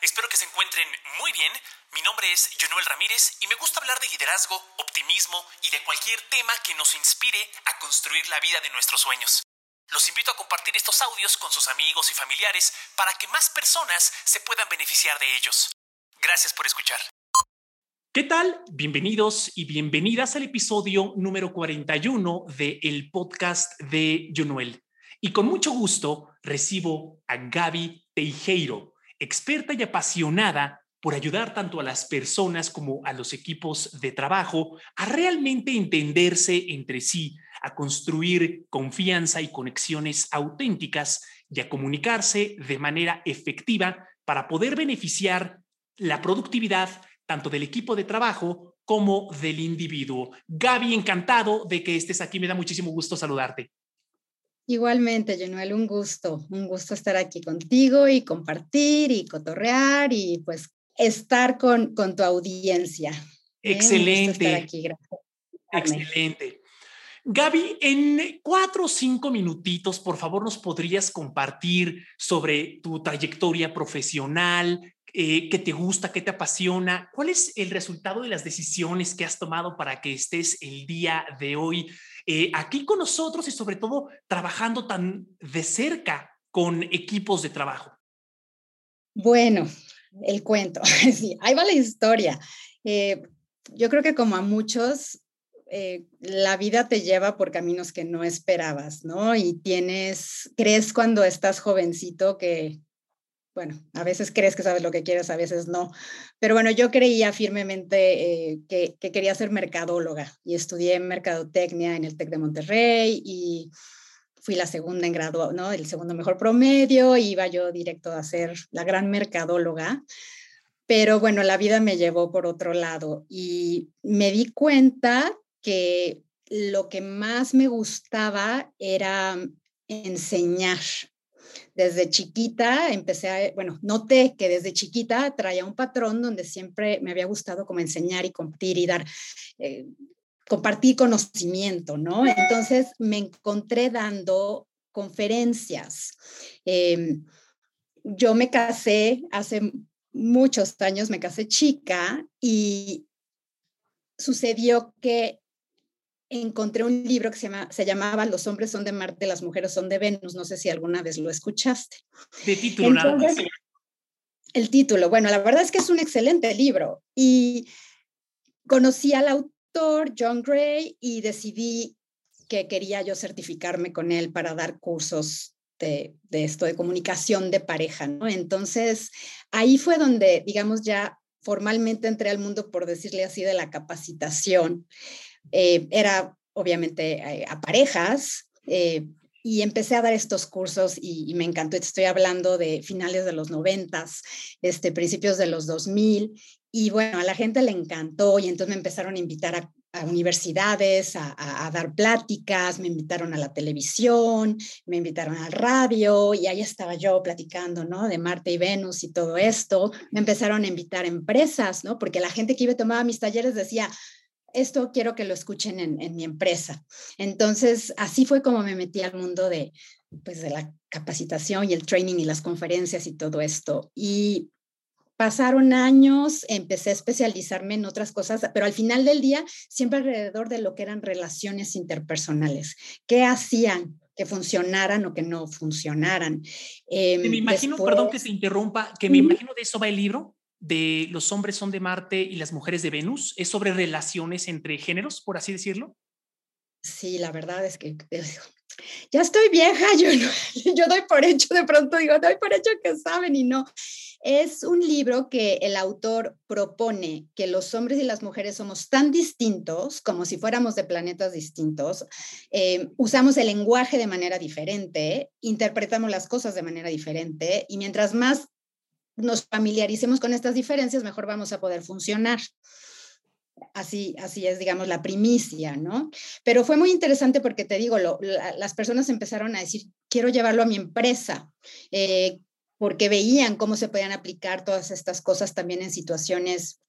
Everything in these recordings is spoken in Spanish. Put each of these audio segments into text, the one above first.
Espero que se encuentren muy bien. Mi nombre es Jonuel Ramírez y me gusta hablar de liderazgo, optimismo y de cualquier tema que nos inspire a construir la vida de nuestros sueños. Los invito a compartir estos audios con sus amigos y familiares para que más personas se puedan beneficiar de ellos. Gracias por escuchar. ¿Qué tal? Bienvenidos y bienvenidas al episodio número 41 de el podcast de Jonuel. Y con mucho gusto recibo a Gaby Teijeiro, experta y apasionada por ayudar tanto a las personas como a los equipos de trabajo a realmente entenderse entre sí, a construir confianza y conexiones auténticas y a comunicarse de manera efectiva para poder beneficiar la productividad tanto del equipo de trabajo como del individuo. Gaby, encantado de que estés aquí. Me da muchísimo gusto saludarte. Igualmente, Genuel, un gusto, un gusto estar aquí contigo y compartir y cotorrear y pues estar con, con tu audiencia. ¿eh? Excelente. aquí. Gracias. Excelente. Gaby, en cuatro o cinco minutitos, por favor, nos podrías compartir sobre tu trayectoria profesional, eh, qué te gusta, qué te apasiona, cuál es el resultado de las decisiones que has tomado para que estés el día de hoy eh, aquí con nosotros y sobre todo trabajando tan de cerca con equipos de trabajo? Bueno, el cuento, sí, ahí va la historia. Eh, yo creo que como a muchos, eh, la vida te lleva por caminos que no esperabas, ¿no? Y tienes, crees cuando estás jovencito que bueno, a veces crees que sabes lo que quieres, a veces no. Pero bueno, yo creía firmemente eh, que, quería ser mercadóloga y estudié mercadotecnia en el TEC de Monterrey y fui la segunda en grado, ¿no? El segundo mejor promedio, iba yo directo a ser la gran mercadóloga. Pero bueno, la vida me llevó por otro lado y me di cuenta que lo que más me gustaba era enseñar desde chiquita empecé a, bueno, noté que desde chiquita traía un patrón donde siempre me había gustado como enseñar y compartir y dar, eh, compartir conocimiento, ¿no? Entonces me encontré dando conferencias. Em, yo me casé hace muchos años, me casé chica y sucedió que encontré un libro que se, llama, se llamaba Los hombres son de Marte, las mujeres son de Venus. No sé si alguna vez lo escuchaste. De título nada más. El título, bueno, la verdad es que es un excelente libro y conocí al autor, John Gray, y decidí que quería yo certificarme con él para dar cursos de, de esto de comunicación de pareja, ¿no? Entonces, ahí fue donde, digamos, ya formalmente entré al mundo, por decirle así, de la capacitación. Eh, era obviamente eh, a parejas eh, y empecé a dar estos cursos y, me encantó. Estoy hablando de finales de los noventas, este, principios de los 2000 y bueno, a la gente le encantó y entonces me empezaron a invitar a, universidades, a, dar pláticas, me invitaron a la televisión, me invitaron al radio y ahí estaba yo platicando, ¿no? De Marte y Venus y todo esto. Me empezaron a invitar empresas, ¿no? Porque la gente que iba a tomar mis talleres decía, esto quiero que lo escuchen en, mi empresa. Entonces, así fue como me metí al mundo de, pues, de la capacitación y el training y las conferencias y todo esto. Y pasaron años, empecé a especializarme en otras cosas, pero al final del día, siempre alrededor de lo que eran relaciones interpersonales. ¿Qué hacían? que funcionaran o que no funcionaran. me em, imagino, perdón que se interrumpa, que me imagino de eso va el libro, de los hombres son de Marte y las mujeres de Venus? ¿Es sobre relaciones entre géneros, por así decirlo? Sí, la verdad es que ya estoy vieja, yo, yo doy por hecho, de pronto digo, doy por hecho que saben y no. Es un libro que el autor propone que los hombres y las mujeres somos tan distintos como si fuéramos de planetas distintos, eh, usamos el lenguaje de manera diferente, interpretamos las cosas de manera diferente y mientras más nos familiaricemos con estas diferencias, mejor vamos a poder funcionar. Así, así es, digamos, la primicia, ¿no? Pero fue muy interesante porque te digo, las personas empezaron a decir, quiero llevarlo a mi empresa, eh, porque veían cómo se podían aplicar todas estas cosas también en situaciones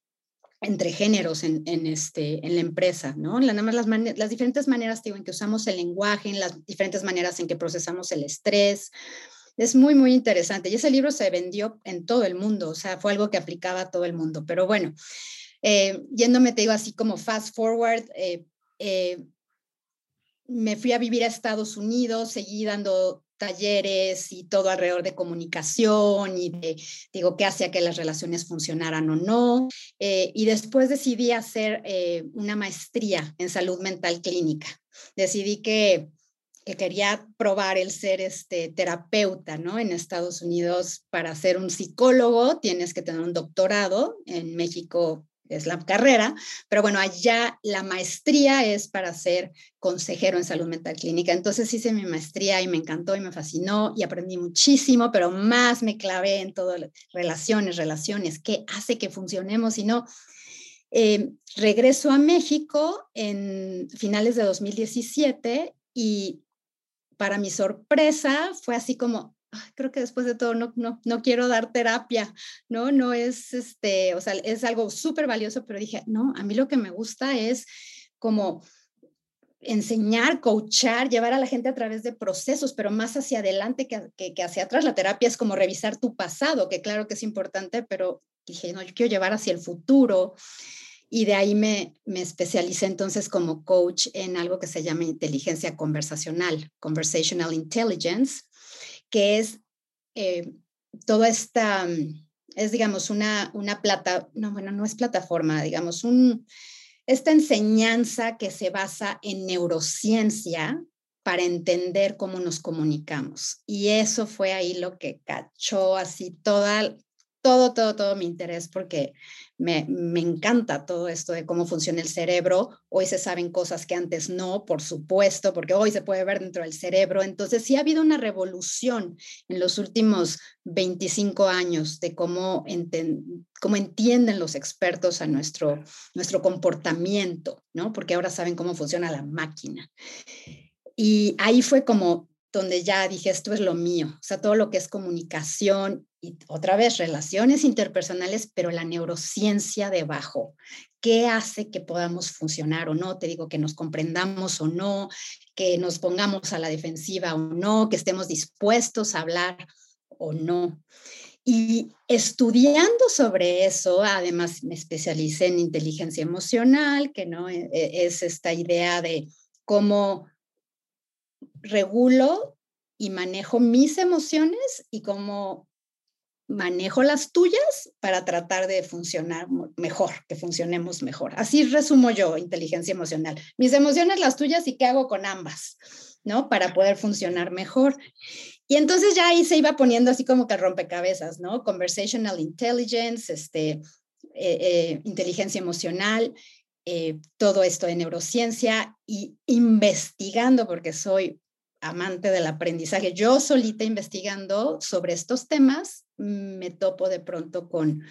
entre géneros en, este, en la empresa, ¿no? Nada más las, las diferentes maneras digo, en que usamos el lenguaje, en las diferentes maneras en que procesamos el estrés, es muy, muy interesante. Y ese libro se vendió en todo el mundo, o sea, fue algo que aplicaba a todo el mundo. Pero bueno, eh, yéndome, te digo así como fast forward, eh, eh, me fui a vivir a Estados Unidos, seguí dando talleres y todo alrededor de comunicación y de, digo, qué hacía que las relaciones funcionaran o no. y después decidí hacer una maestría en salud mental clínica. Decidí que que quería probar el ser este terapeuta, ¿no? En Estados Unidos, para ser un psicólogo tienes que tener un doctorado, en México es la carrera, pero bueno, allá la maestría es para ser consejero en salud mental clínica. Entonces hice mi maestría y me encantó y me fascinó y aprendí muchísimo, pero más me clavé en todo, relaciones, relaciones, qué hace que funcionemos y no. Eh, regreso a México en finales de 2017 y para mi sorpresa fue así como, creo que después de todo no, no, no quiero dar terapia, ¿no? No es, este, o sea, es algo súper valioso, pero dije, no, a mí lo que me gusta es como enseñar, coachar, llevar a la gente a través de procesos, pero más hacia adelante que, que, que, hacia atrás. La terapia es como revisar tu pasado, que claro que es importante, pero dije, no, yo quiero llevar hacia el futuro y de ahí me, me especialicé entonces como coach en algo que se llama inteligencia conversacional, conversational intelligence, que es eh, toda esta, es digamos una, una plata, no, bueno, no es plataforma, digamos, un, esta enseñanza que se basa en neurociencia para entender cómo nos comunicamos. Y eso fue ahí lo que cachó así toda, todo, todo, todo mi interés porque me, me, encanta todo esto de cómo funciona el cerebro. Hoy se saben cosas que antes no, por supuesto, porque hoy se puede ver dentro del cerebro. Entonces sí ha habido una revolución en los últimos 25 años de cómo, cómo entienden los expertos a nuestro, nuestro comportamiento, ¿no? Porque ahora saben cómo funciona la máquina. Y ahí fue como donde ya dije, esto es lo mío, o sea, todo lo que es comunicación y otra vez relaciones interpersonales, pero la neurociencia debajo. ¿Qué hace que podamos funcionar o no? Te digo que nos comprendamos o no, que nos pongamos a la defensiva o no, que estemos dispuestos a hablar o no. Y estudiando sobre eso, además me especialicé en inteligencia emocional, que no e, e, es esta idea de cómo regulo y manejo mis emociones y cómo manejo las tuyas para tratar de funcionar mejor, que funcionemos mejor. Así resumo yo inteligencia emocional. Mis emociones, las tuyas y qué hago con ambas, ¿no? Para poder funcionar mejor. Y entonces ya ahí se iba poniendo así como que rompecabezas, ¿no? Conversational intelligence, este, eh, eh, inteligencia emocional, eh, todo esto de neurociencia y investigando, porque soy amante del aprendizaje, yo solita investigando sobre estos temas, me topo de pronto con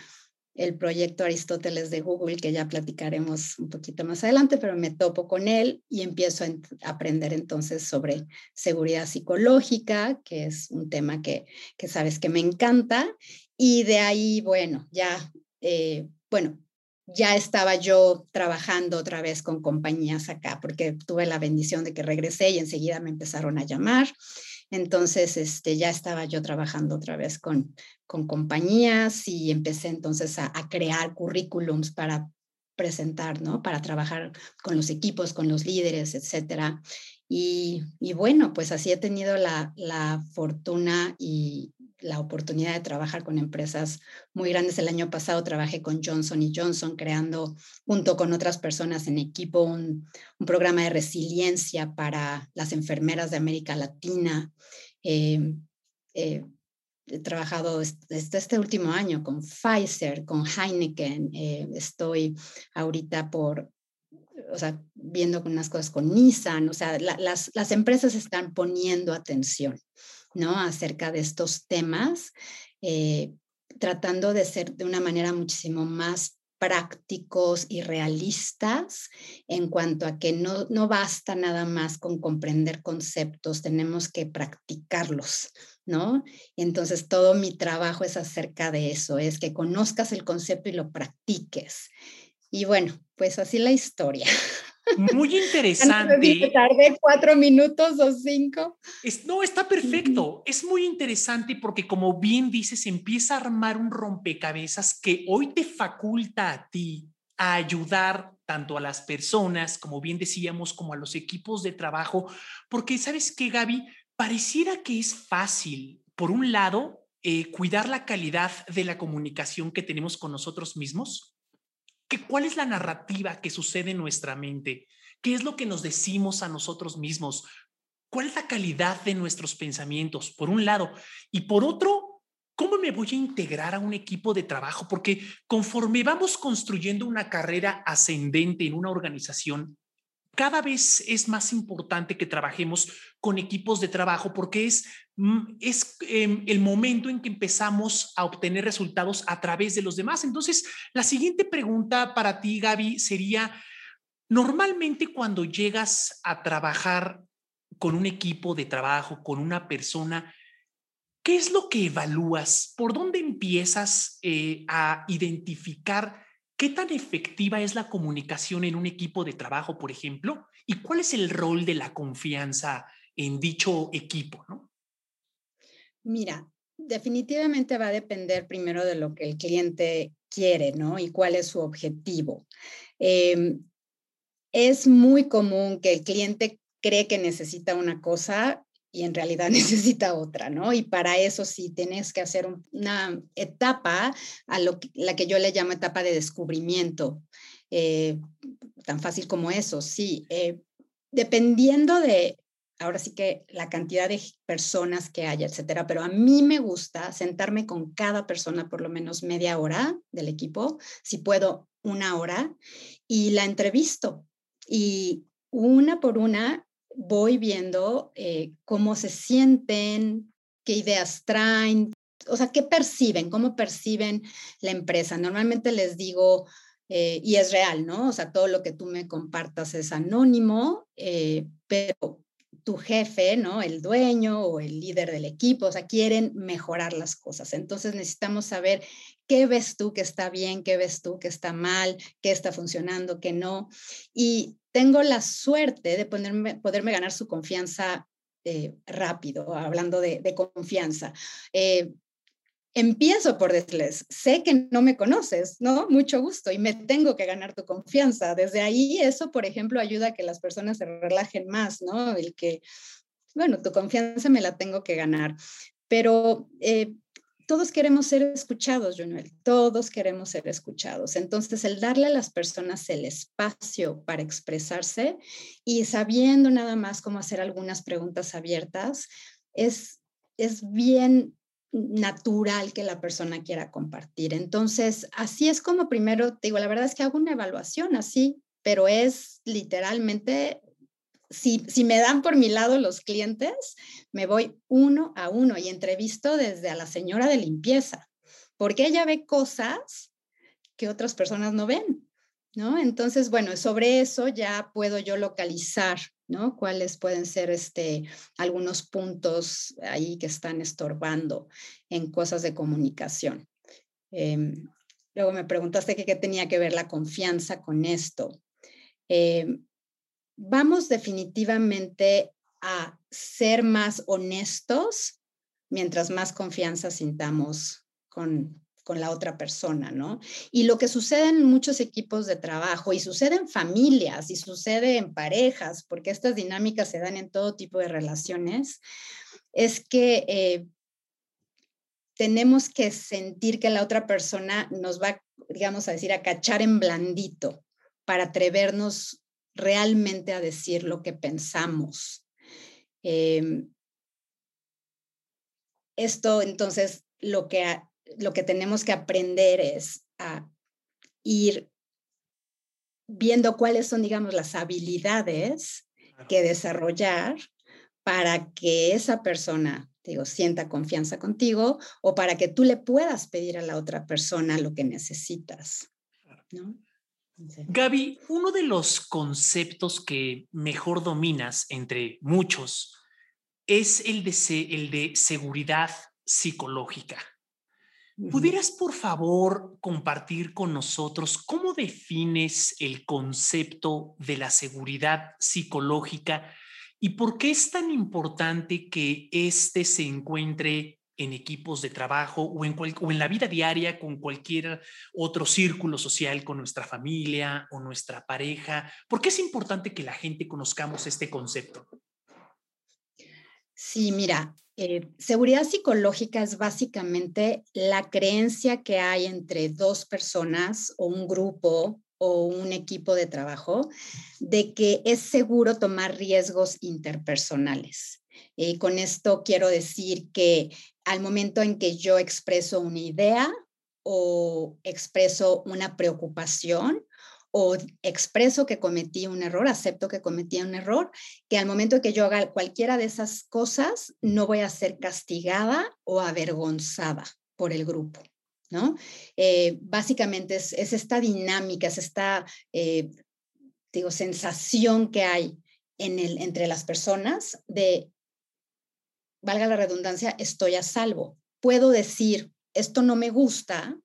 el proyecto Aristóteles de Google, que ya platicaremos un poquito más adelante, pero me topo con él y empiezo a aprender entonces sobre seguridad psicológica, que es un tema que, que sabes que me encanta. Y de ahí, bueno, ya, eh, bueno, ya estaba yo trabajando otra vez con compañías acá, porque tuve la bendición de que regresé y enseguida me empezaron a llamar. Entonces, este, ya estaba yo trabajando otra vez con, con compañías y empecé entonces a, crear currículums para presentar, ¿no? Para trabajar con los equipos, con los líderes, etcétera. Y, y bueno, pues así he tenido la, la fortuna y, la oportunidad de trabajar con empresas muy grandes. El año pasado trabajé con Johnson y Johnson creando junto con otras personas en equipo un, programa de resiliencia para las enfermeras de América Latina. Eh, eh, he trabajado desde este último año con Pfizer, con Heineken. Eh, estoy ahorita por, o sea, viendo unas cosas con Nissan. O sea, las, las empresas están poniendo atención. ¿No? Acerca de estos temas, eh, tratando de ser de una manera muchísimo más prácticos y realistas en cuanto a que no, no basta nada más con comprender conceptos, tenemos que practicarlos, ¿no? entonces todo mi trabajo es acerca de eso, es que conozcas el concepto y lo practiques. Y bueno, pues así la historia. Muy interesante. Tardé cuatro minutos o cinco. no, está perfecto. Es muy interesante porque, como bien dices, empieza a armar un rompecabezas que hoy te faculta a ti a ayudar tanto a las personas, como bien decíamos, como a los equipos de trabajo, porque sabes que, Gaby, pareciera que es fácil, por un lado, eh, cuidar la calidad de la comunicación que tenemos con nosotros mismos, que cuál es la narrativa que sucede en nuestra mente, qué es lo que nos decimos a nosotros mismos, cuál es la calidad de nuestros pensamientos, por un lado, y por otro, ¿cómo me voy a integrar a un equipo de trabajo? Porque conforme vamos construyendo una carrera ascendente en una organización, cada vez es más importante que trabajemos con equipos de trabajo porque es, es em, el momento en que empezamos a obtener resultados a través de los demás. Entonces, la siguiente pregunta para ti, Gaby, sería, normalmente cuando llegas a trabajar con un equipo de trabajo, con una persona, ¿qué es lo que evalúas? ¿Por dónde empiezas eh, a identificar? ¿Qué tan efectiva es la comunicación en un equipo de trabajo, por ejemplo? ¿Y cuál es el rol de la confianza en dicho equipo? Mira, definitivamente va a depender primero de lo que el cliente quiere, ¿no? Y cuál es su objetivo. Em, es muy común que el cliente cree que necesita una cosa y en realidad necesita otra, ¿no? Y para eso sí tienes que hacer una etapa a lo que, la que yo le llamo etapa de descubrimiento, eh, tan fácil como eso, sí. Eh, dependiendo de, ahora sí que la cantidad de personas que haya, etcétera, pero a mí me gusta sentarme con cada persona por lo menos media hora del equipo, si puedo una hora, y la entrevisto. Y una por una voy viendo eh, cómo se sienten, qué ideas traen, o sea, qué perciben, cómo perciben la empresa. Normalmente les digo, eh, y es real, ¿no? O sea, todo lo que tú me compartas es anónimo, eh, pero tu jefe, ¿no? El dueño o el líder del equipo, o sea, quieren mejorar las cosas. Entonces necesitamos saber qué ves tú que está bien, qué ves tú que está mal, qué está funcionando, qué no. Y tengo la suerte de ponerme, poderme ganar su confianza eh, rápido, hablando de, confianza. Eh, empiezo por decirles, sé que no me conoces, ¿no? Mucho gusto y me tengo que ganar tu confianza. Desde ahí eso, por ejemplo, ayuda a que las personas se relajen más, ¿no? El que, bueno, tu confianza me la tengo que ganar. Pero eh, todos queremos ser escuchados, Jonuel, todos queremos ser escuchados. Entonces, el darle a las personas el espacio para expresarse y sabiendo nada más cómo hacer algunas preguntas abiertas, es, es bien natural que la persona quiera compartir. Entonces, así es como primero, digo, la verdad es que hago una evaluación así, pero es literalmente si, me dan por mi lado los clientes, me voy uno a uno y entrevisto desde a la señora de limpieza, porque ella ve cosas que otras personas no ven, ¿no? Entonces, bueno, sobre eso ya puedo yo localizar, ¿no? Cuáles pueden ser este, algunos puntos ahí que están estorbando en cosas de comunicación. Em, luego me preguntaste qué tenía que ver la confianza con esto. Em, vamos definitivamente a ser más honestos mientras más confianza sintamos con, con la otra persona, ¿no? Y lo que sucede en muchos equipos de trabajo y sucede en familias y sucede en parejas, porque estas dinámicas se dan en todo tipo de relaciones, es que eh, tenemos que sentir que la otra persona nos va, digamos, a decir, a cachar en blandito para atrevernos realmente a decir lo que pensamos. Em, esto entonces lo que, lo que tenemos que aprender es a ir viendo cuáles son, digamos, las habilidades que desarrollar para que esa persona, digo, sienta confianza contigo o para que tú le puedas pedir a la otra persona lo que necesitas, ¿no? Gaby, uno de los conceptos que mejor dominas entre muchos es el de, el de seguridad psicológica. ¿Pudieras, por favor, compartir con nosotros cómo defines el concepto de la seguridad psicológica y por qué es tan importante que éste se encuentre en equipos de trabajo o en, o en la vida diaria con cualquier otro círculo social, con nuestra familia o nuestra pareja? ¿Por qué es importante que la gente conozcamos este concepto? Sí, mira, eh, seguridad psicológica es básicamente la creencia que hay entre dos personas o un grupo o un equipo de trabajo de que es seguro tomar riesgos interpersonales. Y con esto quiero decir que al momento en que yo expreso una idea o expreso una preocupación o expreso que cometí un error, acepto que cometí un error, que al momento que yo haga cualquiera de esas cosas, no voy a ser castigada o avergonzada por el grupo. ¿no? Eh, básicamente es, esta dinámica, es esta, eh, digo, sensación que hay en el, entre las personas de, valga la redundancia, estoy a salvo. Puedo decir, esto no me gusta,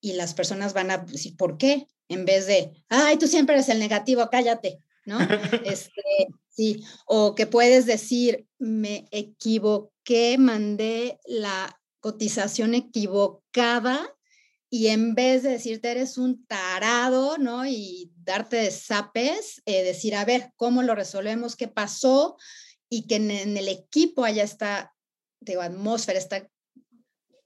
y las personas van a decir, ¿por qué? En vez de, ay, tú siempre eres el negativo, cállate, ¿no? Este, sí, o que puedes decir, me equivoqué, mandé la cotización equivocada y en vez de decirte eres un tarado, ¿no? Y darte de zapes, eh, decir, a ver, ¿cómo lo resolvemos? ¿Qué pasó? Y que en, en el equipo haya esta, digo, atmósfera, esta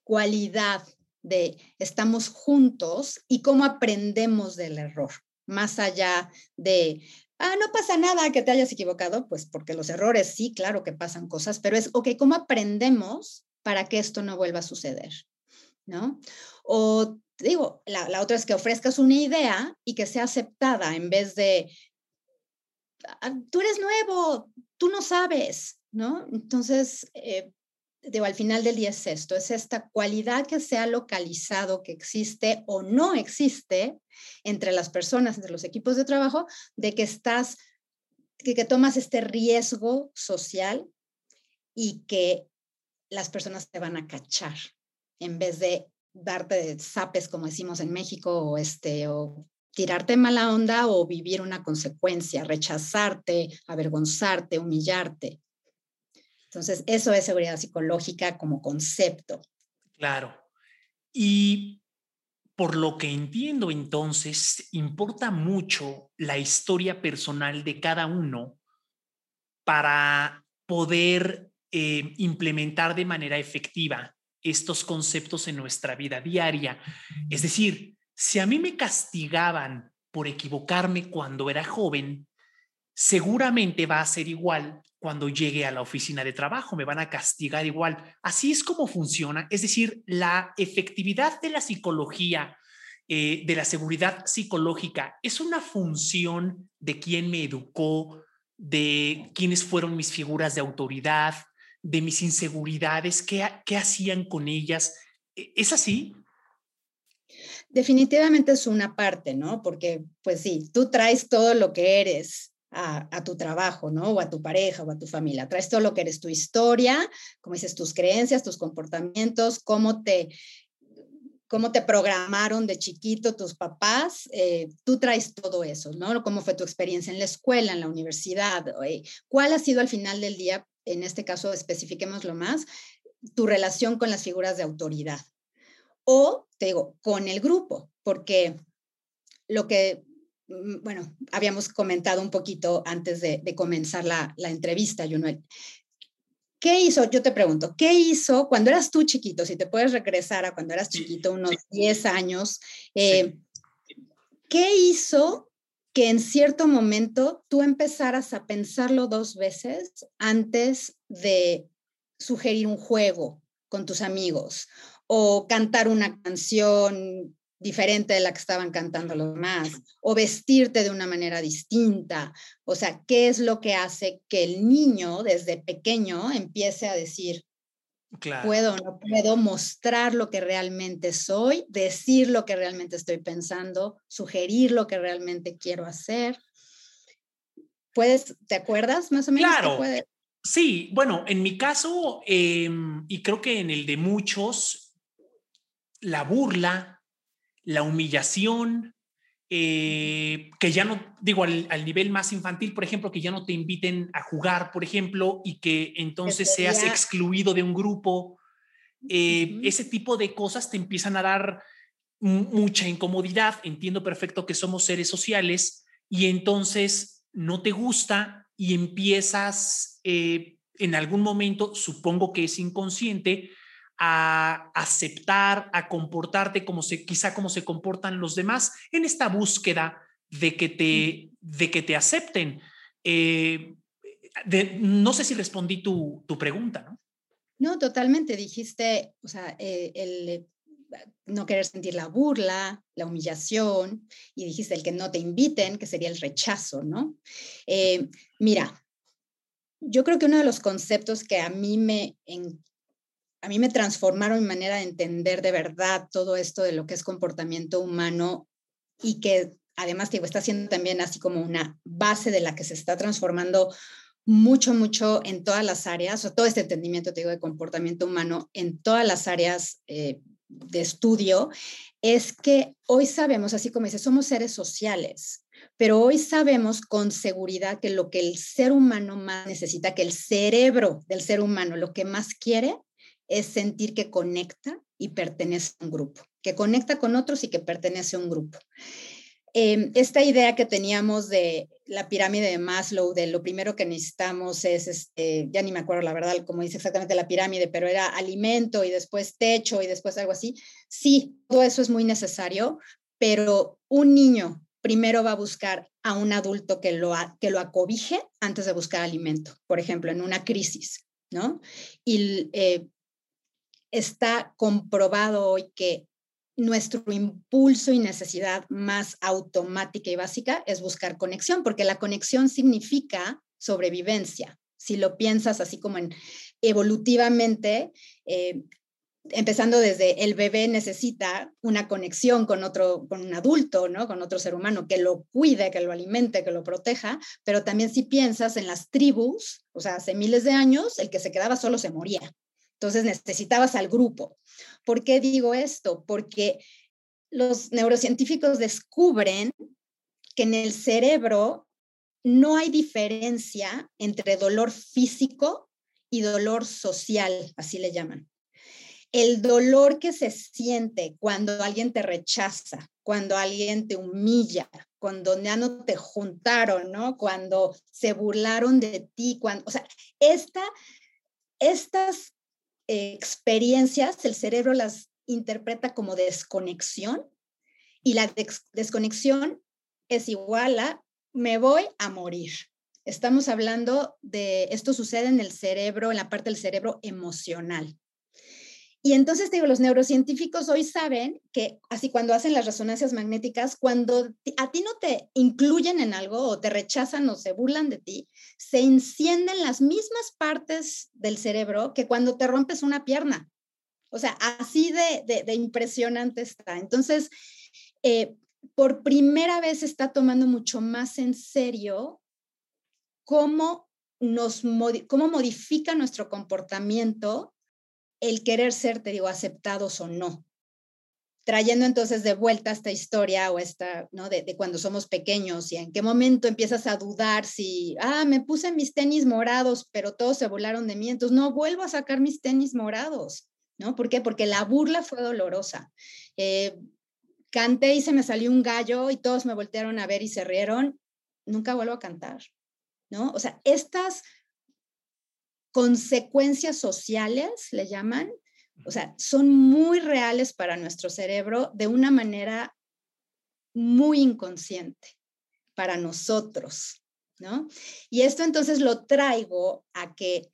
cualidad de estamos juntos y cómo aprendemos del error, más allá de, ah, no pasa nada que te hayas equivocado, pues porque los errores sí, claro que pasan cosas, pero es, ok, ¿cómo aprendemos para que esto no vuelva a suceder? ¿No? O digo, la, la otra es que ofrezcas una idea y que sea aceptada en vez de, ah, tú eres nuevo, tú no sabes, ¿no? Entonces, eh, digo, al final del día es esto, es esta cualidad que se ha localizado, que existe o no existe entre las personas, entre los equipos de trabajo, de que estás, que, que tomas este riesgo social y que las personas te van a cachar en vez de darte zapes, como decimos en México, o, este, o tirarte mala onda o vivir una consecuencia, rechazarte, avergonzarte, humillarte. Entonces, eso es seguridad psicológica como concepto. Claro. Y por lo que entiendo entonces, importa mucho la historia personal de cada uno para poder eh, implementar de manera efectiva estos conceptos en nuestra vida diaria. Es decir, si a mí me castigaban por equivocarme cuando era joven, seguramente va a ser igual cuando llegue a la oficina de trabajo, me van a castigar igual. Así es como funciona. Es decir, la efectividad de la psicología, eh, de la seguridad psicológica, es una función de quién me educó, de quiénes fueron mis figuras de autoridad, de mis inseguridades, qué, qué hacían con ellas. ¿E-, ¿Es así? Definitivamente es una parte, ¿no? Porque, pues sí, tú traes todo lo que eres a, tu trabajo, ¿no? O a tu pareja o a tu familia. Traes todo lo que eres tu historia, como dices, tus creencias, tus comportamientos, cómo te, cómo te programaron de chiquito tus papás, eh, tú traes todo eso, ¿no? ¿Cómo fue tu experiencia en la escuela, en la universidad? Eh, ¿Cuál ha sido al final del día, en este caso especifiquémoslo más, tu relación con las figuras de autoridad? O, te digo, con el grupo, porque lo que bueno, habíamos comentado un poquito antes de, comenzar la, entrevista, Junuel. ¿Qué hizo? Yo te pregunto, ¿qué hizo cuando eras tú chiquito? Si te puedes regresar a cuando eras chiquito, unos 10 años, eh, ¿qué hizo que en cierto momento tú empezaras a pensarlo dos veces antes de sugerir un juego con tus amigos o cantar una canción diferente de la que estaban cantando los demás, o vestirte de una manera distinta. O sea, ¿qué es lo que hace que el niño desde pequeño empiece a decir, puedo no puedo mostrar lo que realmente soy, decir lo que realmente estoy pensando, sugerir lo que realmente quiero hacer? ¿Puedes, te acuerdas más o menos? Claro. Sí, bueno, en mi caso, em, y creo que en el de muchos, la burla, la humillación, eh, que ya no, digo, al, nivel más infantil, por ejemplo, que ya no te inviten a jugar, por ejemplo, y que entonces seas excluido de un grupo. Eh, ese tipo de cosas te empiezan a dar mucha incomodidad. Entiendo perfecto que somos seres sociales y entonces no te gusta y empiezas eh, en algún momento, supongo que es inconsciente, a aceptar, a comportarte como se, quizá como se comportan los demás en esta búsqueda de que te, de que te acepten. Eh, no sé si respondí tu, tu, pregunta, ¿no? No, totalmente. Dijiste, o sea, eh, el no querer sentir la burla, la humillación, y dijiste el que no te inviten, que sería el rechazo, ¿no? Eh, mira, yo creo que uno de los conceptos que a mí me, a mí me transformaron mi manera de entender de verdad todo esto de lo que es comportamiento humano y que además digo, está siendo también así como una base de la que se está transformando mucho, mucho en todas las áreas, o todo este entendimiento, te digo, de comportamiento humano en todas las áreas eh, de estudio, es que hoy sabemos, así como dice, somos seres sociales, pero hoy sabemos con seguridad que lo que el ser humano más necesita, que el cerebro del ser humano lo que más quiere es sentir que conecta y pertenece a un grupo, que conecta con otros y que pertenece a un grupo. Em, esta idea que teníamos de la pirámide de Maslow, de lo primero que necesitamos es, este, ya ni me acuerdo la verdad, como dice exactamente la pirámide, pero era alimento y después techo y después algo así. Sí, todo eso es muy necesario, pero un niño primero va a buscar a un adulto que lo, que lo acobije antes de buscar alimento, por ejemplo, en una crisis, ¿no? Y eh, está comprobado hoy que nuestro impulso y necesidad más automática y básica es buscar conexión, porque la conexión significa sobrevivencia. Si lo piensas así como en evolutivamente, eh, empezando desde el bebé necesita una conexión con otro, con un adulto, ¿no? Con otro ser humano que lo cuide, que lo alimente, que lo proteja, pero también si piensas en las tribus, o sea, hace miles de años, el que se quedaba solo se moría. Entonces necesitabas al grupo. ¿Por qué digo esto? Porque los neurocientíficos descubren que en el cerebro no hay diferencia entre dolor físico y dolor social, así le llaman. El dolor que se siente cuando alguien te rechaza, cuando alguien te humilla, cuando ya no te juntaron, ¿no? Cuando se burlaron de ti, cuando, o sea, esta, estas experiencias, el cerebro las interpreta como desconexión y la desconexión es igual a me voy a morir. Estamos hablando de, esto sucede en el cerebro, en la parte del cerebro emocional. Y entonces, digo, los neurocientíficos hoy saben que así cuando hacen las resonancias magnéticas, cuando a ti no te incluyen en algo o te rechazan o se burlan de ti, se encienden las mismas partes del cerebro que cuando te rompes una pierna. O sea, así de, de, impresionante está. Entonces, eh, por primera vez está tomando mucho más en serio cómo, nos, cómo modifica nuestro comportamiento el querer ser, te digo, aceptados o no. Trayendo entonces de vuelta esta historia o esta, ¿no? De, cuando somos pequeños y en qué momento empiezas a dudar si, ah, me puse mis tenis morados, pero todos se volaron de mí, entonces no vuelvo a sacar mis tenis morados, ¿no? ¿Por qué? Porque la burla fue dolorosa. Eh, canté y se me salió un gallo y todos me voltearon a ver y se rieron, nunca vuelvo a cantar, ¿no? O sea, estas consecuencias sociales, le llaman, o sea, son muy reales para nuestro cerebro de una manera muy inconsciente para nosotros, ¿no? Y esto entonces lo traigo a que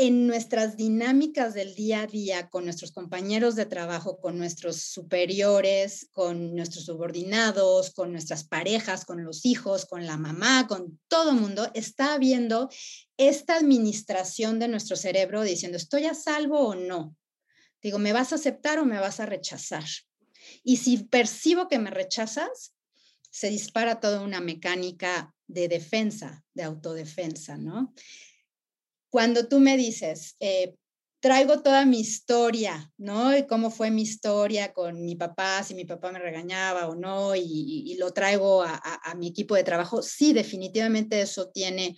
en nuestras dinámicas del día a día con nuestros compañeros de trabajo, con nuestros superiores, con nuestros subordinados, con nuestras parejas, con los hijos, con la mamá, con todo mundo, está habiendo esta administración de nuestro cerebro diciendo, ¿estoy a salvo o no? Digo, ¿me vas a aceptar o me vas a rechazar? Y si percibo que me rechazas, se dispara toda una mecánica de defensa, de autodefensa, ¿no? Cuando tú me dices, eh, traigo toda mi historia, ¿no? Y cómo fue mi historia con mi papá, si mi papá me regañaba o no, y, lo traigo a, a, mi equipo de trabajo, sí, definitivamente eso tiene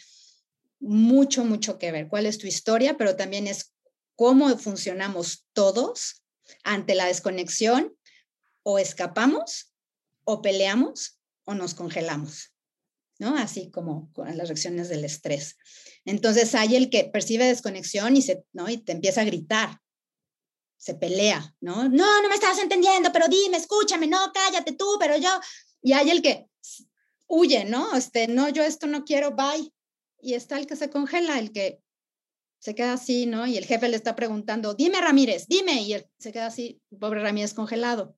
mucho, mucho que ver. ¿Cuál es tu historia? Pero también es cómo funcionamos todos ante la desconexión o escapamos o peleamos o nos congelamos, ¿no? Así como con las reacciones del estrés. Entonces hay el que percibe desconexión y, se, ¿no? y te empieza a gritar, se pelea, ¿no? No, no me estabas entendiendo, pero dime, escúchame, no, cállate tú, pero yo. Y hay el que huye, ¿no? Este, no, yo esto no quiero, bye. Y está el que se congela, el que se queda así, ¿no? Y el jefe le está preguntando, dime Ramírez, dime, y él se queda así, pobre Ramírez congelado.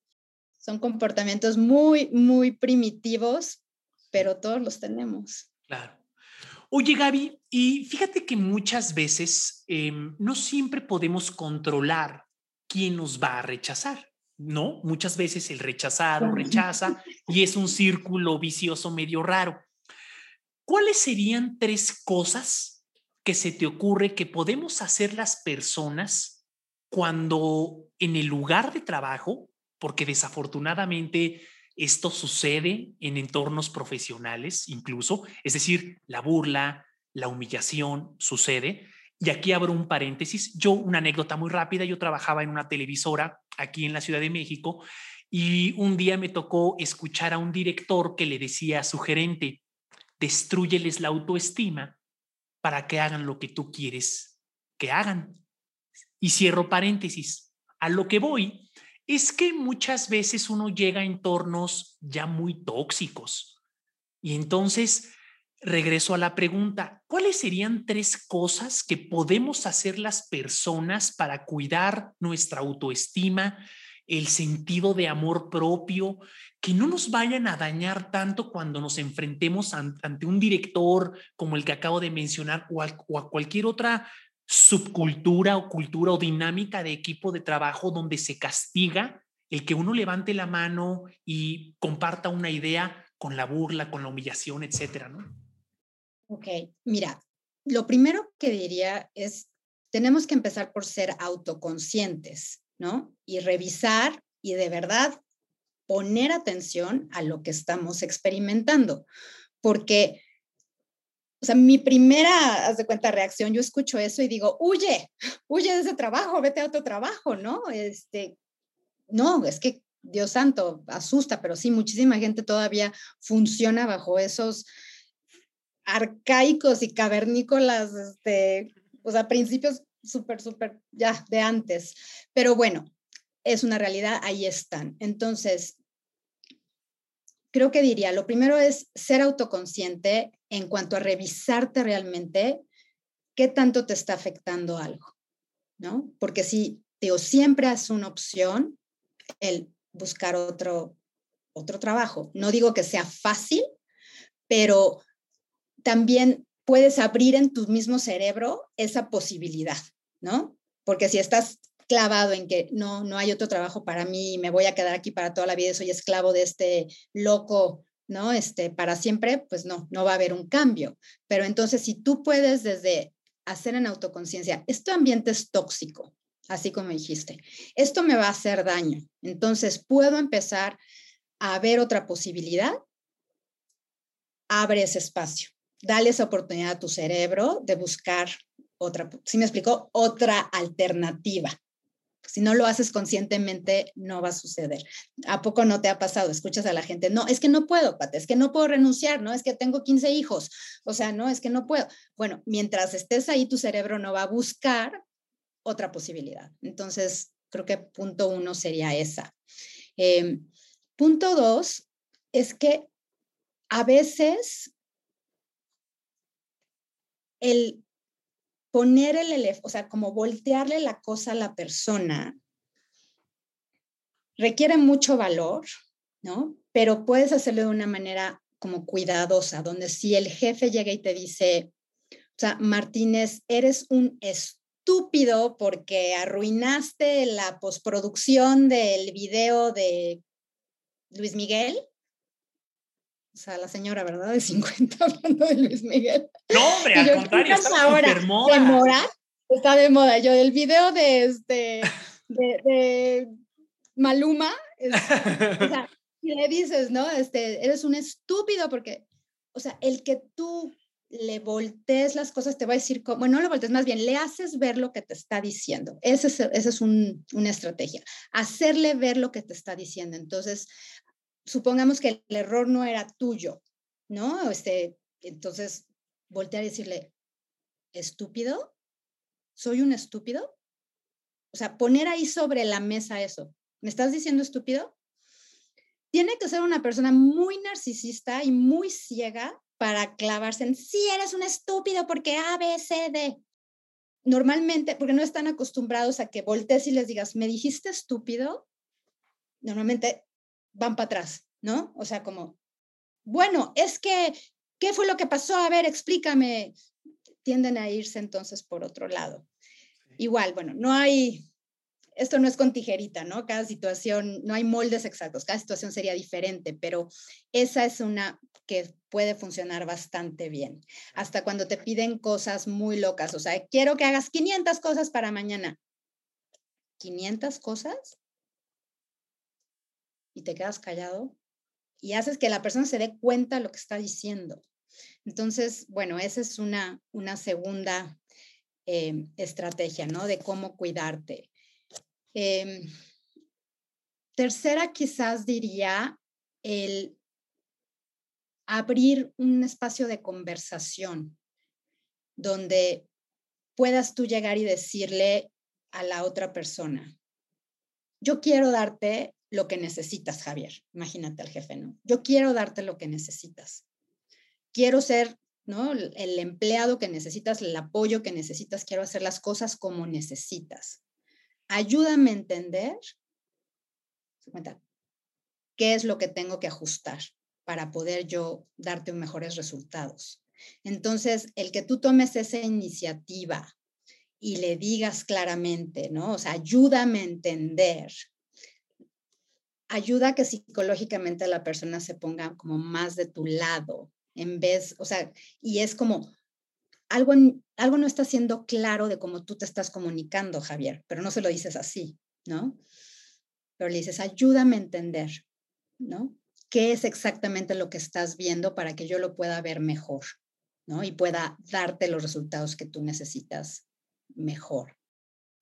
Son comportamientos muy, muy primitivos, pero todos los tenemos. Claro. Oye, Gaby, y fíjate que muchas veces em, no siempre podemos controlar quién nos va a rechazar, ¿no? Muchas veces el rechazado rechaza y es un círculo vicioso medio raro. ¿Cuáles serían tres cosas que se te ocurre que podemos hacer las personas cuando en el lugar de trabajo, porque desafortunadamente esto sucede en entornos profesionales incluso, es decir, la burla, la humillación sucede. Y aquí abro un paréntesis. Yo, una anécdota muy rápida, yo trabajaba en una televisora aquí en la Ciudad de México y un día me tocó escuchar a un director que le decía a su gerente, destruyeles la autoestima para que hagan lo que tú quieres que hagan. Y cierro paréntesis. A lo que voy es que muchas veces uno llega a entornos ya muy tóxicos. Y entonces regreso a la pregunta, ¿cuáles serían tres cosas que podemos hacer las personas para cuidar nuestra autoestima, el sentido de amor propio, que no nos vayan a dañar tanto cuando nos enfrentemos ante un director como el que acabo de mencionar o a cualquier otra subcultura o cultura o dinámica de equipo de trabajo donde se castiga el que uno levante la mano y comparta una idea con la burla, con la humillación, etcétera, ¿no? Ok, mira, lo primero que diría es, tenemos que empezar por ser autoconscientes, ¿no? Y revisar y de verdad poner atención a lo que estamos experimentando, porque o sea, mi primera, haz de cuenta, reacción, yo escucho eso y digo, huye, huye de ese trabajo, vete a otro trabajo, ¿no? Este, no, es que Dios santo, asusta, pero sí, muchísima gente todavía funciona bajo esos arcaicos y cavernícolas, este, o sea, principios súper, súper, ya, de antes. Pero bueno, es una realidad, ahí están. Entonces, creo que diría, lo primero es ser autoconsciente en cuanto a revisarte realmente qué tanto te está afectando algo, ¿no? Porque si, digo, siempre es una opción el buscar otro, otro trabajo. No digo que sea fácil, pero también puedes abrir en tu mismo cerebro esa posibilidad, ¿no? Porque si estás clavado en que no, no hay otro trabajo para mí, me voy a quedar aquí para toda la vida, soy esclavo de este loco, ¿no? Este, para siempre, pues no, no va a haber un cambio. Pero entonces, si tú puedes desde hacer en autoconciencia, este ambiente es tóxico, así como dijiste, esto me va a hacer daño, entonces puedo empezar a ver otra posibilidad, abre ese espacio, dale esa oportunidad a tu cerebro de buscar otra, si me explico, otra alternativa. Si no lo haces conscientemente, no va a suceder. ¿A poco no te ha pasado? Escuchas a la gente, no, es que no puedo, Pate, es que no puedo renunciar, no, es que tengo 15 hijos, o sea, no, es que no puedo. Bueno, mientras estés ahí, tu cerebro no va a buscar otra posibilidad. Entonces, creo que punto uno sería esa. Em, punto dos es que a veces el poner el elefante, o sea, como voltearle la cosa a la persona, requiere mucho valor, ¿no? Pero puedes hacerlo de una manera como cuidadosa, donde si el jefe llega y te dice, o sea, Martínez, eres un estúpido porque arruinaste la postproducción del video de Luis Miguel, o sea, la señora, ¿verdad? De 50 hablando de Luis Miguel. No, hombre, al contrario, está ahora demorar, Está de moda. Yo del video de este de, Maluma, o sea, y le dices, ¿no? Este, eres un estúpido porque, o sea, el que tú le voltees las cosas, te va a decir, bueno, no le voltees, más bien le haces ver lo que te está diciendo. Esa es, ese es una estrategia, hacerle ver lo que te está diciendo. Entonces, supongamos que el error no era tuyo, ¿no? Este, entonces, voltear y decirle, estúpido, soy un estúpido. O sea, poner ahí sobre la mesa eso. ¿Me estás diciendo estúpido? Tiene que ser una persona muy narcisista y muy ciega para clavarse en, sí, eres un estúpido porque A, B, C, D. Normalmente, porque no están acostumbrados a que voltees y les digas, ¿me dijiste estúpido? Normalmente van para atrás, ¿no? O sea, como, bueno, es que, ¿qué fue lo que pasó? A ver, explícame. Tienden a irse entonces por otro lado. Igual, bueno, no hay, esto no es con tijerita, ¿no? Cada situación, no hay moldes exactos, cada situación sería diferente, pero esa es una que puede funcionar bastante bien. Hasta cuando te piden cosas muy locas, o sea, quiero que hagas 500 cosas para mañana. ¿500 cosas? Y te quedas callado y haces que la persona se dé cuenta de lo que está diciendo. Entonces, bueno, esa es una, una segunda em, estrategia, ¿no? De cómo cuidarte. Em, tercera, quizás diría el abrir un espacio de conversación donde puedas tú llegar y decirle a la otra persona, yo quiero darte lo que necesitas, Javier. Imagínate al jefe, ¿no? Yo quiero darte lo que necesitas. Quiero ser, ¿no? El empleado que necesitas, el apoyo que necesitas, quiero hacer las cosas como necesitas. Ayúdame a entender qué es lo que tengo que ajustar para poder yo darte mejores resultados. Entonces, el que tú tomes esa iniciativa y le digas claramente, ¿no? O sea, ayúdame a entender, ayuda a que psicológicamente la persona se ponga como más de tu lado, en vez, o sea, y es como, algo, algo no está siendo claro de cómo tú te estás comunicando, Javier, pero no se lo dices así, ¿no? Pero le dices, ayúdame a entender, ¿no? qué es exactamente lo que estás viendo para que yo lo pueda ver mejor, ¿no? Y pueda darte los resultados que tú necesitas mejor.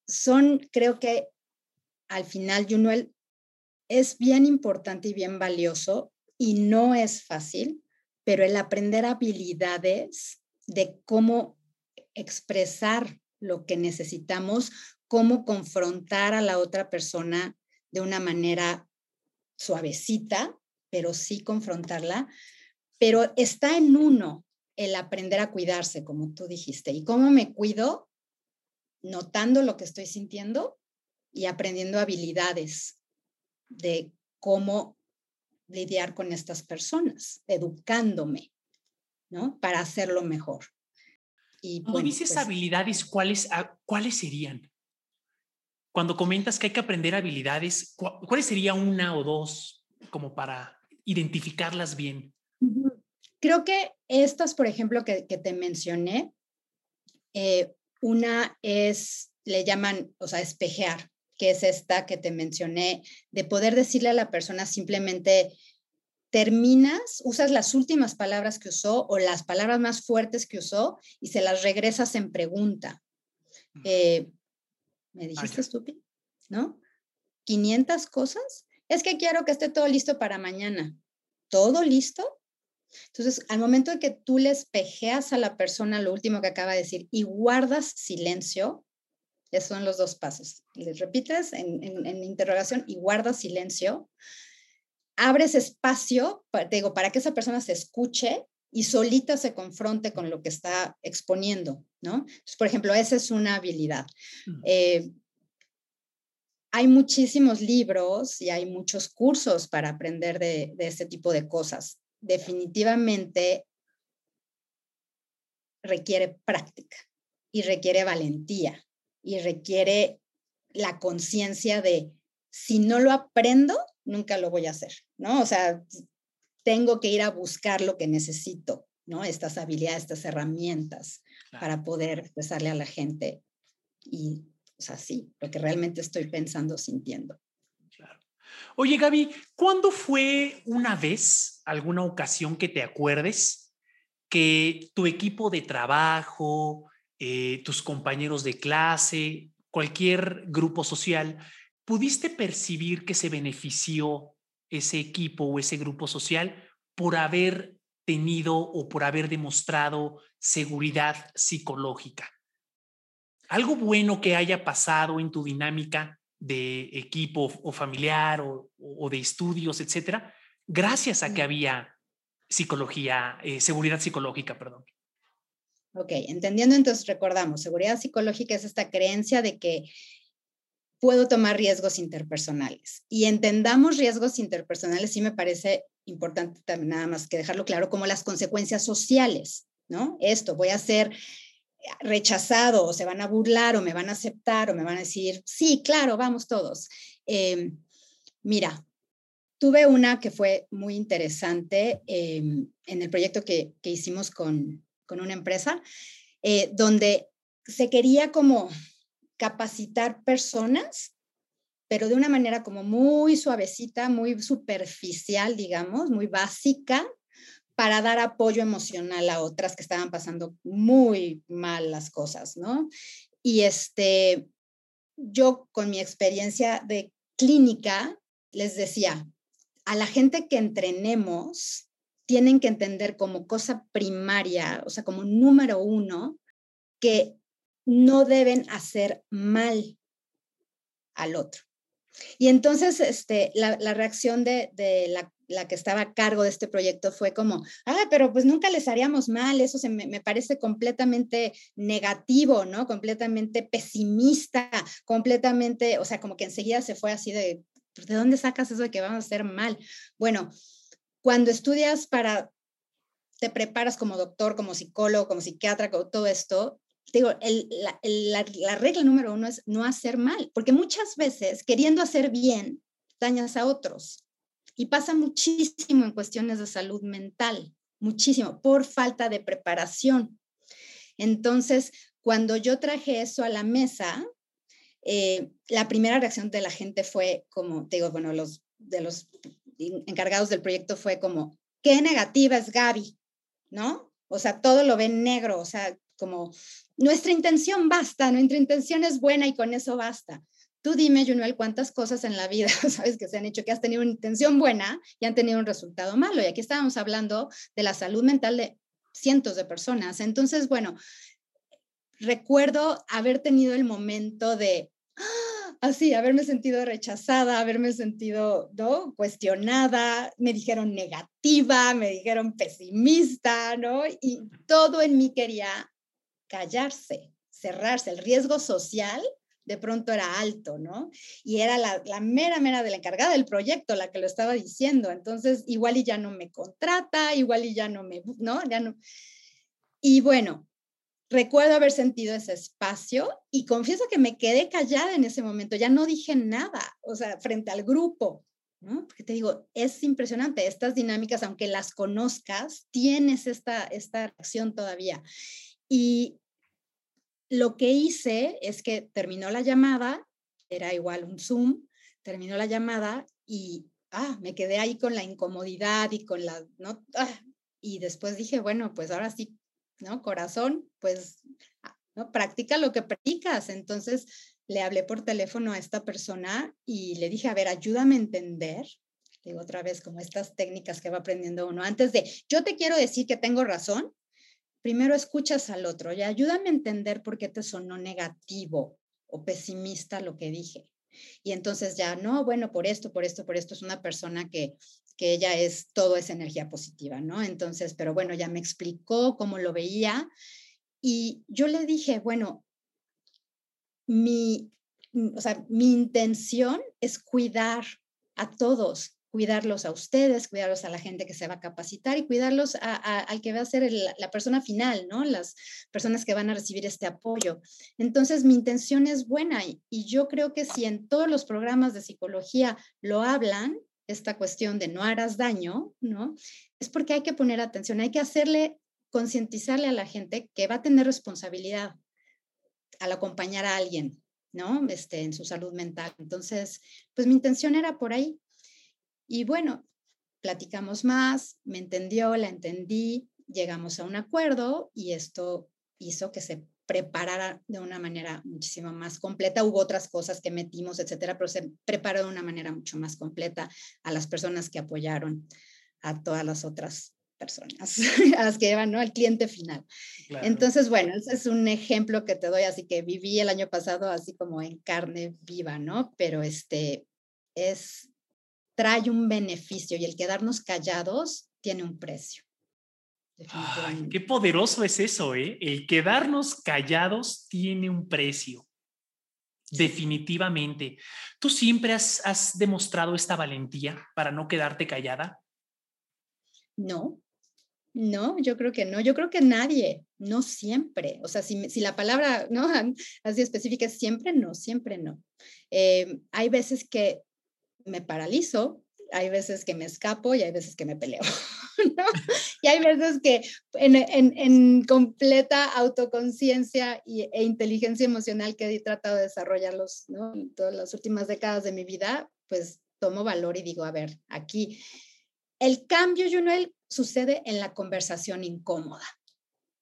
Son, creo que al final, Junuel, es bien importante y bien valioso y no es fácil, pero el aprender habilidades de cómo expresar lo que necesitamos, cómo confrontar a la otra persona de una manera suavecita, pero sí confrontarla, pero está en uno el aprender a cuidarse, como tú dijiste. ¿Y cómo me cuido? Notando lo que estoy sintiendo y aprendiendo habilidades de cómo lidiar con estas personas, educándome, ¿no? Para hacerlo mejor. Y, Cuando dices pues habilidades, ¿cuáles, ah, ¿cuáles serían? Cuando comentas que hay que aprender habilidades, ¿cuáles sería una o dos como para identificarlas bien? Creo que estas, por ejemplo, que, te mencioné, eh, una es, le llaman, o sea, espejear, que es esta que te mencioné, de poder decirle a la persona simplemente, terminas, usas las últimas palabras que usó o las palabras más fuertes que usó y se las regresas en pregunta. Eh, ¿Me dijiste estúpido? ¿No? 500 cosas es que quiero que esté todo listo para mañana. ¿Todo listo? Entonces, al momento de que tú le espejeas a la persona lo último que acaba de decir y guardas silencio, esos son los dos pasos. Les repites en, en, interrogación y guardas silencio. Abres espacio, para, digo, para que esa persona se escuche y solita se confronte con lo que está exponiendo, ¿no? Entonces, por ejemplo, esa es una habilidad. Eh, hay muchísimos libros y hay muchos cursos para aprender de, este tipo de cosas. Definitivamente requiere práctica y requiere valentía y requiere la conciencia de si no lo aprendo, nunca lo voy a hacer, ¿no? O sea, tengo que ir a buscar lo que necesito, ¿no? Estas habilidades, estas herramientas para poder expresarle a la gente Y, o sea, sí, lo que realmente estoy pensando, sintiendo. Oye, Gaby, ¿cuándo fue una vez, alguna ocasión que te acuerdes, que tu equipo de trabajo, eh, tus compañeros de clase, cualquier grupo social, pudiste percibir que se benefició ese equipo o ese grupo social por haber tenido o por haber demostrado seguridad psicológica? Algo bueno que haya pasado en tu dinámica de equipo o familiar o, de estudios, etcétera, gracias a que había psicología, eh, seguridad psicológica, perdón. Ok, entendiendo entonces, recordamos, seguridad psicológica es esta creencia de que puedo tomar riesgos interpersonales. Y entendamos riesgos interpersonales, sí me parece importante también nada más que dejarlo claro, como las consecuencias sociales, ¿no? Esto, voy a ser rechazado o se van a burlar o me van a aceptar o me van a decir, sí, claro, vamos todos. Em, mira, tuve una que fue muy interesante em, en el proyecto que, hicimos con, una empresa, eh, donde se quería como capacitar personas, pero de una manera como muy suavecita, muy superficial, digamos, muy básica, para dar apoyo emocional a otras que estaban pasando muy mal las cosas, ¿no? Y este, yo con mi experiencia de clínica les decía, a la gente que entrenemos, tienen que entender como cosa primaria, o sea, como número uno, que no deben hacer mal al otro. Y entonces este, la, reacción de, la, que estaba a cargo de este proyecto fue como, ah, pero pues nunca les haríamos mal, eso se me, me, parece completamente negativo, ¿no? Completamente pesimista, completamente, o sea, como que enseguida se fue así de, pues, ¿de dónde sacas eso de que vamos a hacer mal? Bueno, cuando estudias para, te preparas como doctor, como psicólogo, como psiquiatra, todo esto, digo, la, regla número uno es no hacer mal, porque muchas veces queriendo hacer bien, dañas a otros. Y pasa muchísimo en cuestiones de salud mental, muchísimo, por falta de preparación. Entonces, cuando yo traje eso a la mesa, eh, la primera reacción de la gente fue como, digo, bueno, los de los encargados del proyecto fue como, qué negativa es Gaby, ¿no? O sea, todo lo ven negro, o sea, como nuestra intención basta, nuestra intención es buena y con eso basta. Tú dime, Junuel, cuántas cosas en la vida, sabes, que se han hecho que has tenido una intención buena y han tenido un resultado malo. Y aquí estábamos hablando de la salud mental de cientos de personas. Entonces, bueno, recuerdo haber tenido el momento de, ¡ah! así, haberme sentido rechazada, haberme sentido, ¿no? Cuestionada, me dijeron negativa, me dijeron pesimista, ¿no? Y todo en mí quería callarse, cerrarse. El riesgo social de pronto era alto, ¿no? Y era la, mera, mera de la encargada del proyecto la que lo estaba diciendo. Entonces, igual y ya no me contrata, igual y ya no me, ¿no? Ya no. Y bueno, recuerdo haber sentido ese espacio y confieso que me quedé callada en ese momento, ya no dije nada, o sea, frente al grupo, ¿no? Porque te digo, es impresionante, estas dinámicas, aunque las conozcas, tienes esta, esta reacción todavía. Y lo que hice es que terminó la llamada, era igual un Zoom, terminó la llamada y ah, me quedé ahí con la incomodidad y con la, ¿no? Ah, y después dije, bueno, pues ahora sí, ¿no? Corazón, pues, ah, ¿no? Practica lo que practicas. Entonces le hablé por teléfono a esta persona y le dije, a ver, ayúdame a entender. Digo otra vez, como estas técnicas que va aprendiendo uno. Antes de, yo te quiero decir que tengo razón, primero escuchas al otro y ayúdame a entender por qué te sonó negativo o pesimista lo que dije. Y entonces ya, no, bueno, por esto, por esto, por esto, es una persona que, que ella es, todo es energía positiva, ¿no? Entonces, pero bueno, ya me explicó cómo lo veía y yo le dije, bueno, mi, o sea, mi intención es cuidar a todos, cuidarlos a ustedes, cuidarlos a la gente que se va a capacitar y cuidarlos al que va a ser la persona final, ¿no? Las personas que van a recibir este apoyo. Entonces, mi intención es buena y, yo creo que si en todos los programas de psicología lo hablan, esta cuestión de no harás daño, ¿no? Es porque hay que poner atención, hay que hacerle, concientizarle a la gente que va a tener responsabilidad al acompañar a alguien, ¿no? Este, en su salud mental. Entonces, pues mi intención era por ahí. Y bueno, platicamos más, me entendió, la entendí, llegamos a un acuerdo y esto hizo que se preparara de una manera muchísimo más completa. Hubo otras cosas que metimos, etcétera, pero se preparó de una manera mucho más completa a las personas que apoyaron a todas las otras personas, a las que llevan, ¿no? Al cliente final. Entonces, bueno, ese es un ejemplo que te doy, así que viví el año pasado así como en carne viva, ¿no? Pero este es, trae un beneficio y el quedarnos callados tiene un precio. Ay, qué poderoso es eso, ¿eh? El quedarnos callados tiene un precio. Definitivamente. ¿Tú siempre has, has, demostrado esta valentía para no quedarte callada? No, no, yo creo que no. Yo creo que nadie, no siempre. O sea, si, si la palabra, ¿no? Así específica es siempre, no, siempre no. Eh, hay veces que me paralizo, hay veces que me escapo y hay veces que me peleo. Y hay veces que en, completa autoconciencia e inteligencia emocional que he tratado de desarrollarlos ¿no? en todas las últimas décadas de mi vida, pues tomo valor y digo, a ver, aquí el cambio, Junel, sucede en la conversación incómoda,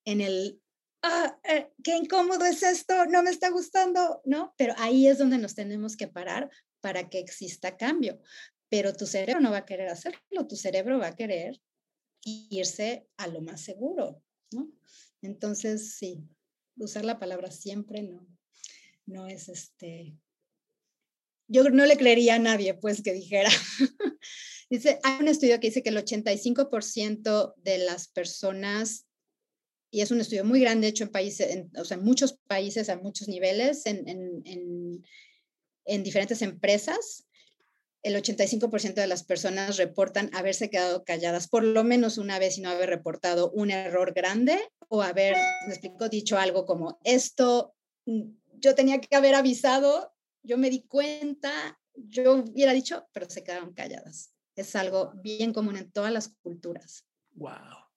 en el, ah, eh, qué incómodo es esto, no me está gustando, ¿no? Pero ahí es donde nos tenemos que parar para que exista cambio pero tu cerebro no va a querer hacerlo, tu cerebro va a querer irse a lo más seguro, ¿no? Entonces, sí, usar la palabra siempre no, no es este, yo no le creería a nadie, pues, que dijera. dice, hay un estudio que dice que el 85% de las personas, y es un estudio muy grande hecho en países, o sea, en muchos países, a muchos niveles, en, en, en diferentes empresas, el 85% de las personas reportan haberse quedado calladas por lo menos una vez y no haber reportado un error grande o haber, me explico, dicho algo como esto, mm, yo tenía que haber avisado, yo me di cuenta, yo hubiera dicho, pero se quedaron calladas. Es algo bien común en todas las culturas. Wow.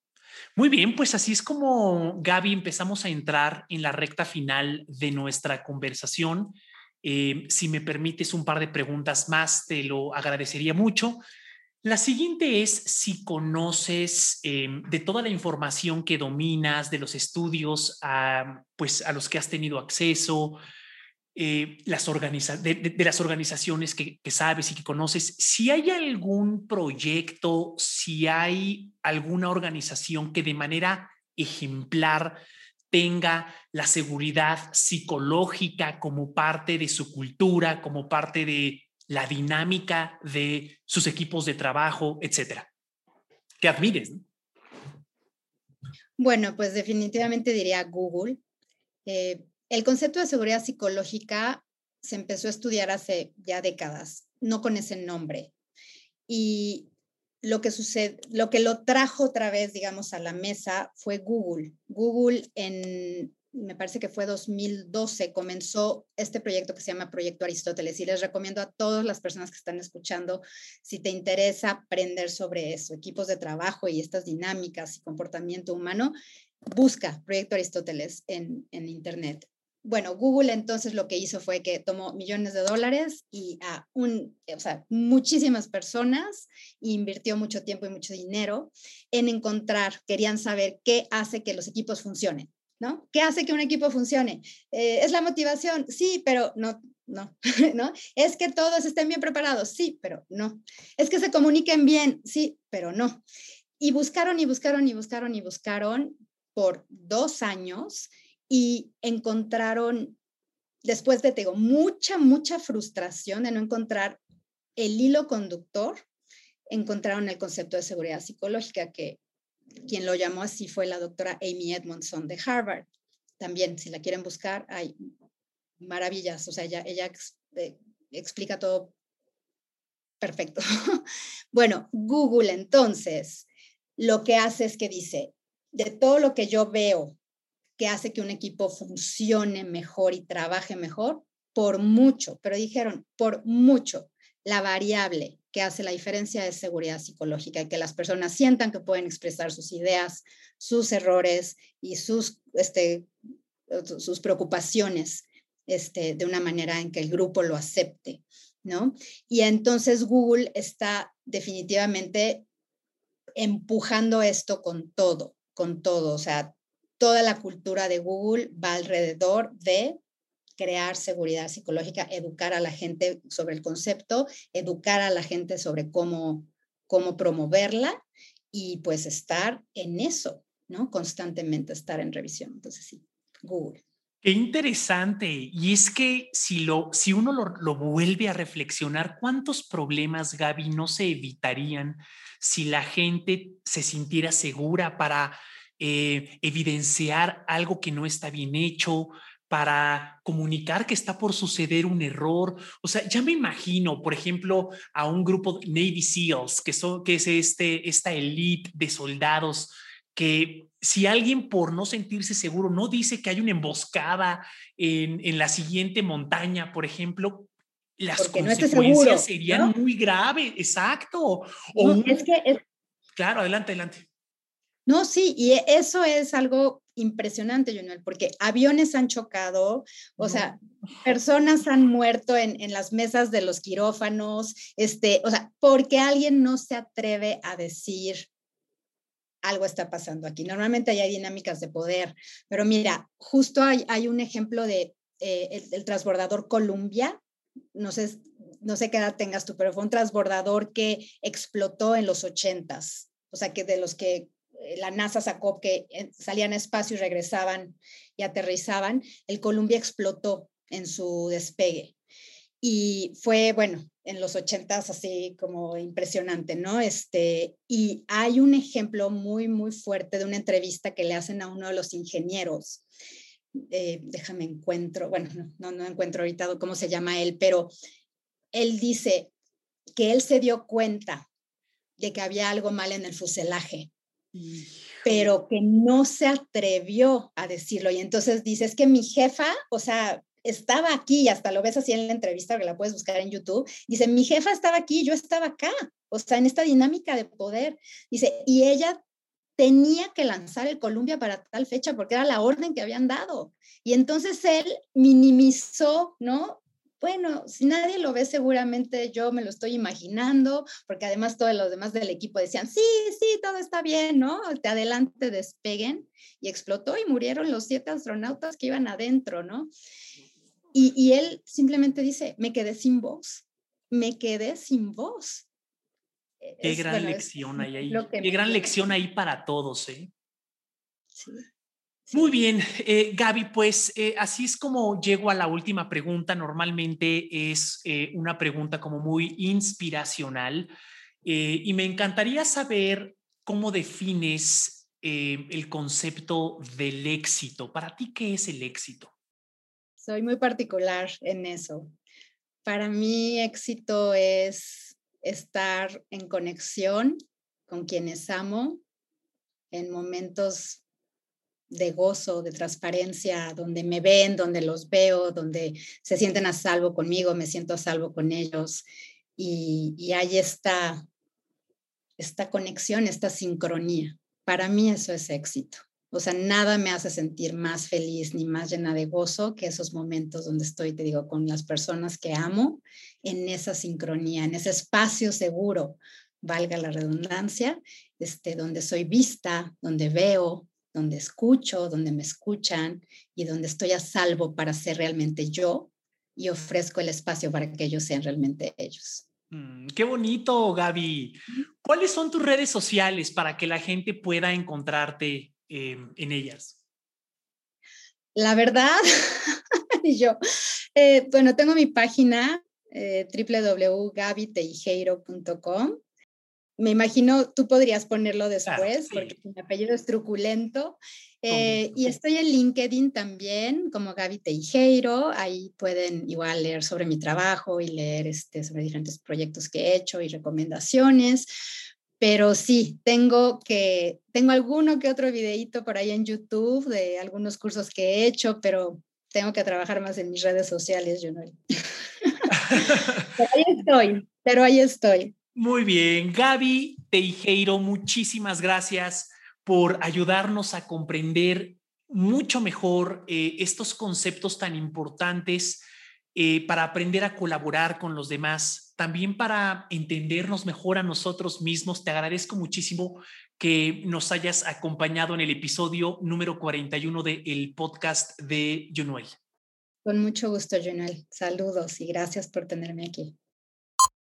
Muy bien, pues así es como Gaby empezamos a entrar en la recta final de nuestra conversación. Eh, si me permites un par de preguntas más, te lo agradecería mucho. La siguiente es si conoces eh, de toda la información que dominas, de los estudios a, pues, a los que has tenido acceso, eh, las de, las organizaciones que, sabes y que conoces, si hay algún proyecto, si hay alguna organización que de manera ejemplar tenga la seguridad psicológica como parte de su cultura, como parte de la dinámica de sus equipos de trabajo, etcétera. ¿Qué admires? Bueno, pues definitivamente diría Google. Eh, el concepto de seguridad psicológica se empezó a estudiar hace ya décadas, no con ese nombre. Y lo que sucede, lo que lo trajo otra vez, digamos, a la mesa fue Google. Google en, me parece que fue 2012, comenzó este proyecto que se llama Proyecto Aristóteles y les recomiendo a todas las personas que están escuchando, si te interesa aprender sobre eso, equipos de trabajo y estas dinámicas y comportamiento humano, busca Proyecto Aristóteles en, en Internet bueno, Google entonces lo que hizo fue que tomó millones de dólares y a un, o sea, muchísimas personas invirtió mucho tiempo y mucho dinero en encontrar, querían saber qué hace que los equipos funcionen, ¿no? ¿Qué hace que un equipo funcione? Eh, ¿Es la motivación? Sí, pero no, no, ¿no? Es que todos estén bien preparados, sí, pero no. Es que se comuniquen bien, sí, pero no. Y buscaron y buscaron y buscaron y buscaron por dos años y encontraron, después de, digo, mucha, mucha frustración de no encontrar el hilo conductor, encontraron el concepto de seguridad psicológica, que quien lo llamó así fue la doctora Amy Edmondson de Harvard. También, si la quieren buscar, hay maravillas, o sea, ella, ella eh, explica todo perfecto. bueno, Google entonces lo que hace es que dice, de todo lo que yo veo que hace que un equipo funcione mejor y trabaje mejor, por mucho, pero dijeron, por mucho, la variable que hace la diferencia es seguridad psicológica y que las personas sientan que pueden expresar sus ideas, sus errores y sus este, sus preocupaciones este, de una manera en que el grupo lo acepte, ¿no? Y entonces Google está definitivamente empujando esto con todo, con todo, o sea, toda la cultura de Google va alrededor de crear seguridad psicológica, educar a la gente sobre el concepto, educar a la gente sobre cómo, cómo promoverla y pues estar en eso, ¿no? Constantemente estar en revisión. Entonces, sí, Google. Qué interesante. Y es que si, lo, si uno lo, lo, vuelve a reflexionar, ¿cuántos problemas, Gaby, no se evitarían si la gente se sintiera segura para eh, evidenciar algo que no está bien hecho, para comunicar que está por suceder un error. O sea, ya me imagino, por ejemplo, a un grupo de Navy SEALs, que, son, que es este, esta elite de soldados, que si alguien por no sentirse seguro no dice que hay una emboscada en, en la siguiente montaña, por ejemplo, las consecuencias serían muy graves, exacto. O es que Claro, adelante, adelante. No, sí, y eso es algo impresionante, Junel, porque aviones han chocado, o sea, personas han muerto en, en, las mesas de los quirófanos, este, o sea, porque alguien no se atreve a decir algo está pasando aquí. Normalmente hay dinámicas de poder, pero mira, justo hay, hay un ejemplo de eh, el, el, transbordador Columbia, no sé, no sé qué edad tengas tú, pero fue un transbordador que explotó en los ochentas, o sea, que de los que la NASA sacó que salían a espacio y regresaban y aterrizaban, el Columbia explotó en su despegue. Y fue, bueno, en los ochentas así como impresionante, ¿no? Este, y hay un ejemplo muy, muy fuerte de una entrevista que le hacen a uno de los ingenieros. Eh, déjame encuentro, bueno, no, no encuentro ahorita cómo se llama él, pero él dice que él se dio cuenta de que había algo mal en el fuselaje pero que no se atrevió a decirlo. Y entonces dice, es que mi jefa, o sea, estaba aquí, y hasta lo ves así en la entrevista, que la puedes buscar en YouTube, dice, mi jefa estaba aquí, yo estaba acá, o sea, en esta dinámica de poder. Dice, y ella tenía que lanzar el Columbia para tal fecha porque era la orden que habían dado. Y entonces él minimizó, ¿no? Bueno, si nadie lo ve, seguramente yo me lo estoy imaginando, porque además todos los demás del equipo decían, sí, sí, todo está bien, ¿no? Te adelante despeguen y explotó y murieron los siete astronautas que iban adentro, ¿no? Y, y él simplemente dice, me quedé sin voz, me quedé sin voz. Qué gran lección hay ahí, qué gran lección ahí para todos, ¿eh? Sí. Muy bien, eh, Gaby, pues eh, así es como llego a la última pregunta. Normalmente es eh, una pregunta como muy inspiracional y me encantaría saber cómo defines el concepto del éxito. Para ti, ¿qué es el éxito? Soy muy particular en eso. Para mí, éxito es estar en conexión con quienes amo en momentos de gozo, de transparencia, donde me ven, donde los veo, donde se sienten a salvo conmigo, me siento a salvo con ellos. Y, y hay esta, esta conexión, esta sincronía. Para mí eso es éxito. O sea, nada me hace sentir más feliz ni más llena de gozo que esos momentos donde estoy, te digo, con las personas que amo, en esa sincronía, en ese espacio seguro, valga la redundancia, este, donde soy vista, donde veo, donde escucho, donde me escuchan y donde estoy a salvo para ser realmente yo y ofrezco el espacio para que ellos sean realmente ellos. Mm, qué bonito, Gaby. ¿Cuáles son tus redes sociales para que la gente pueda encontrarte eh, en ellas? La verdad, yo, eh, bueno, tengo mi página eh, www.gabiteijeiro.com me imagino tú podrías ponerlo después, porque mi apellido es truculento. Eh, y estoy en LinkedIn también, como Gaby Teijeiro. Ahí pueden igual leer sobre mi trabajo y leer este, sobre diferentes proyectos que he hecho y recomendaciones. Pero sí, tengo que, tengo alguno que otro videíto por ahí en YouTube de algunos cursos que he hecho, pero tengo que trabajar más en mis redes sociales, Junel. pero ahí estoy, pero ahí estoy. Muy bien, Gaby Teijeiro, muchísimas gracias por ayudarnos a comprender mucho mejor eh, estos conceptos tan importantes eh, para aprender a colaborar con los demás, también para entendernos mejor a nosotros mismos. Te agradezco muchísimo que nos hayas acompañado en el episodio número 41 del podcast de Junuel. Con mucho gusto, Junuel. Saludos y gracias por tenerme aquí.